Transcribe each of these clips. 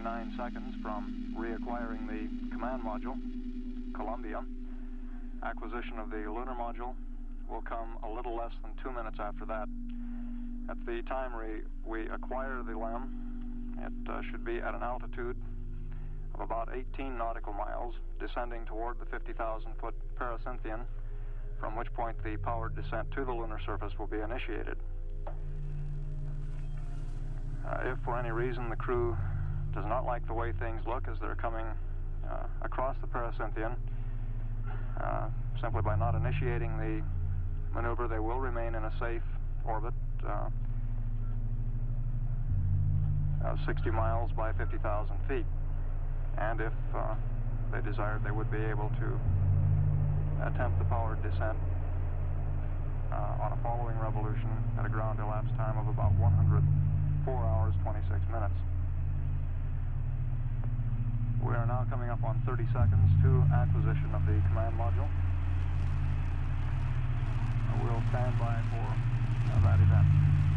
at 39 seconds from reacquiring the command module, Columbia. Acquisition of the lunar module will come a little less than two minutes after that. At the time we, we acquire the LEM, it uh, should be at an altitude of about 18 nautical miles, descending toward the 50,000 foot pericynthion, from which point the powered descent to the lunar surface will be initiated. Uh, if for any reason the crew does not like the way things look as they're coming uh, across the pericynthion, uh, simply by not initiating the maneuver, they will remain in a safe orbit uh, of 60 miles by 50,000 feet. And if uh, they desired, they would be able to attempt the powered descent uh, on a following revolution at a ground elapsed time of about 104 hours 26 minutes. We are now coming up on 30 seconds to acquisition of the command module. We'll stand by for that event.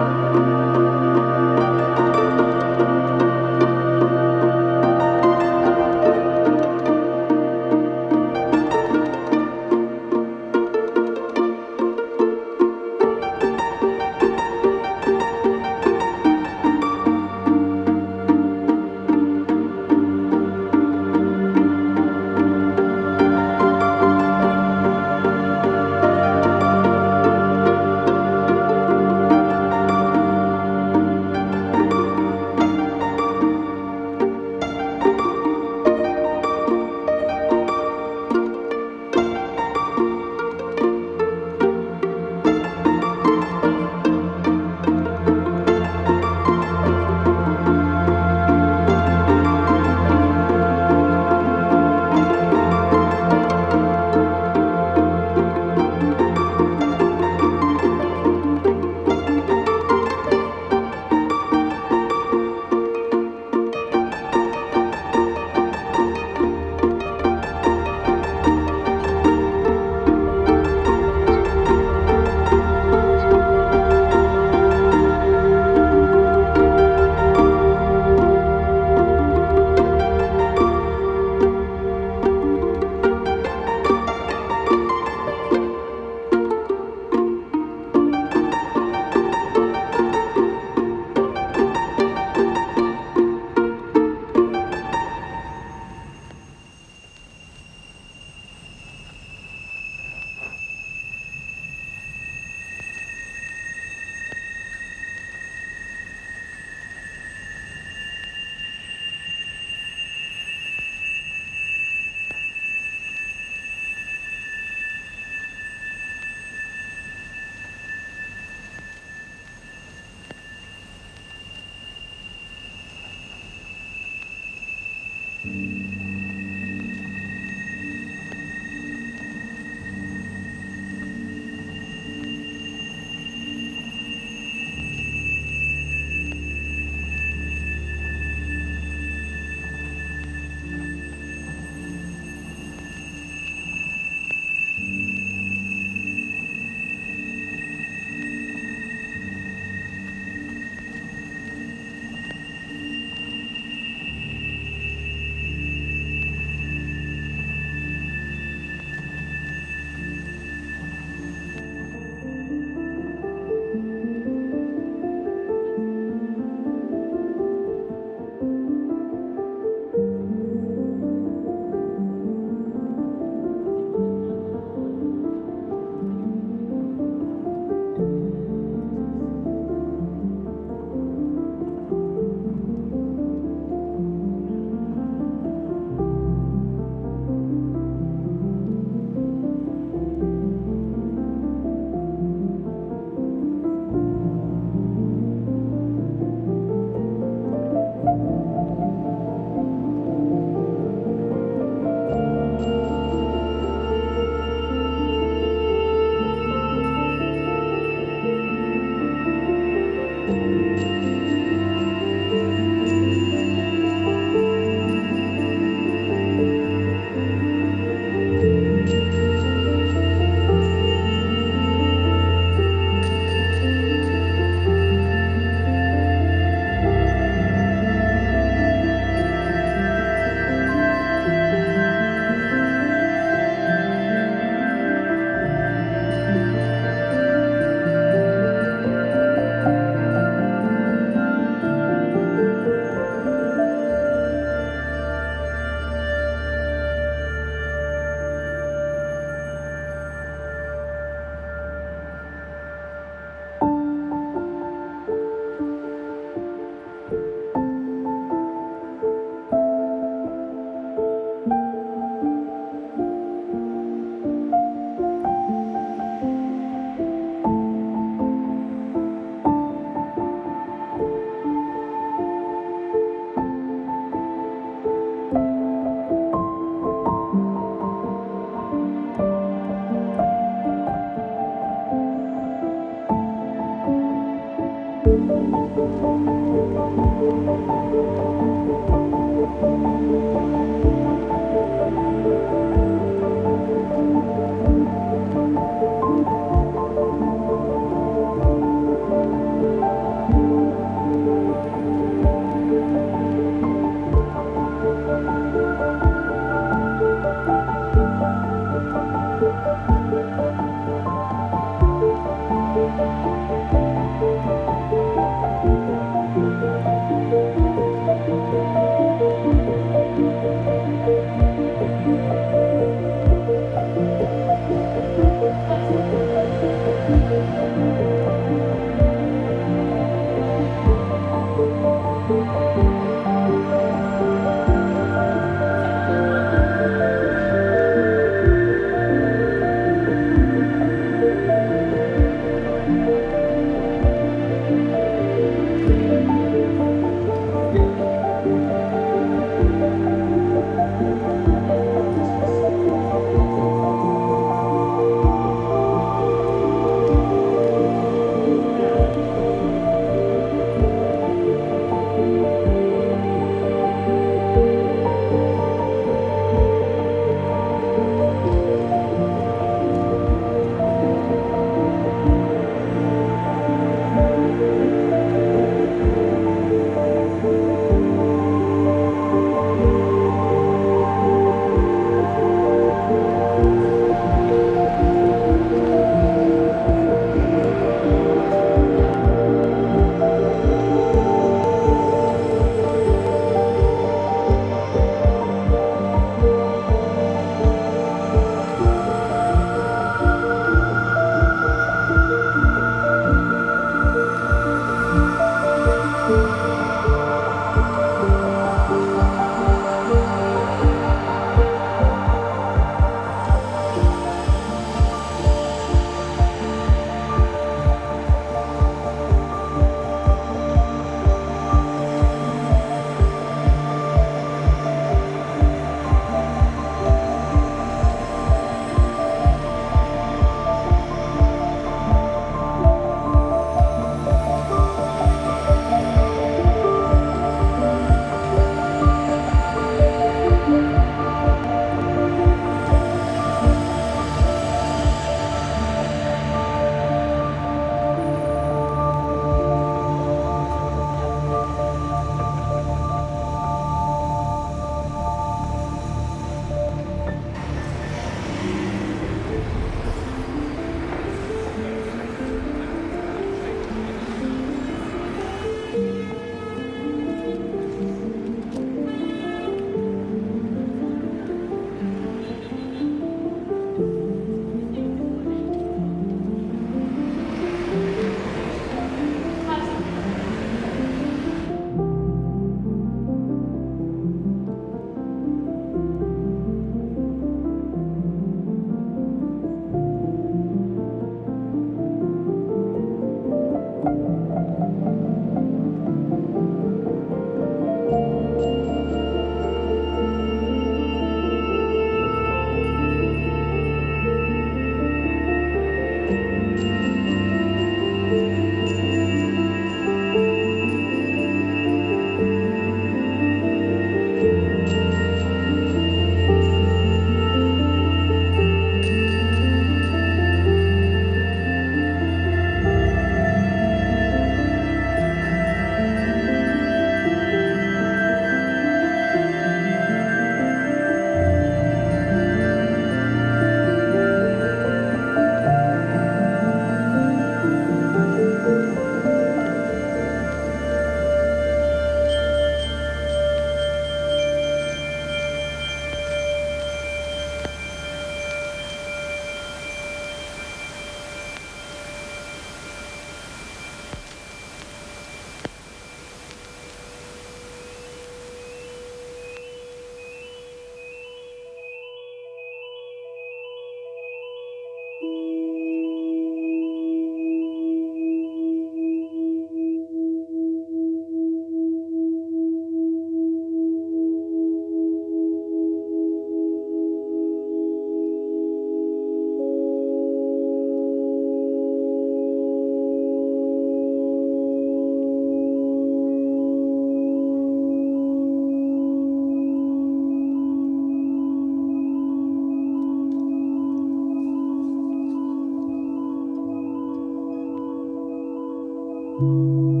Música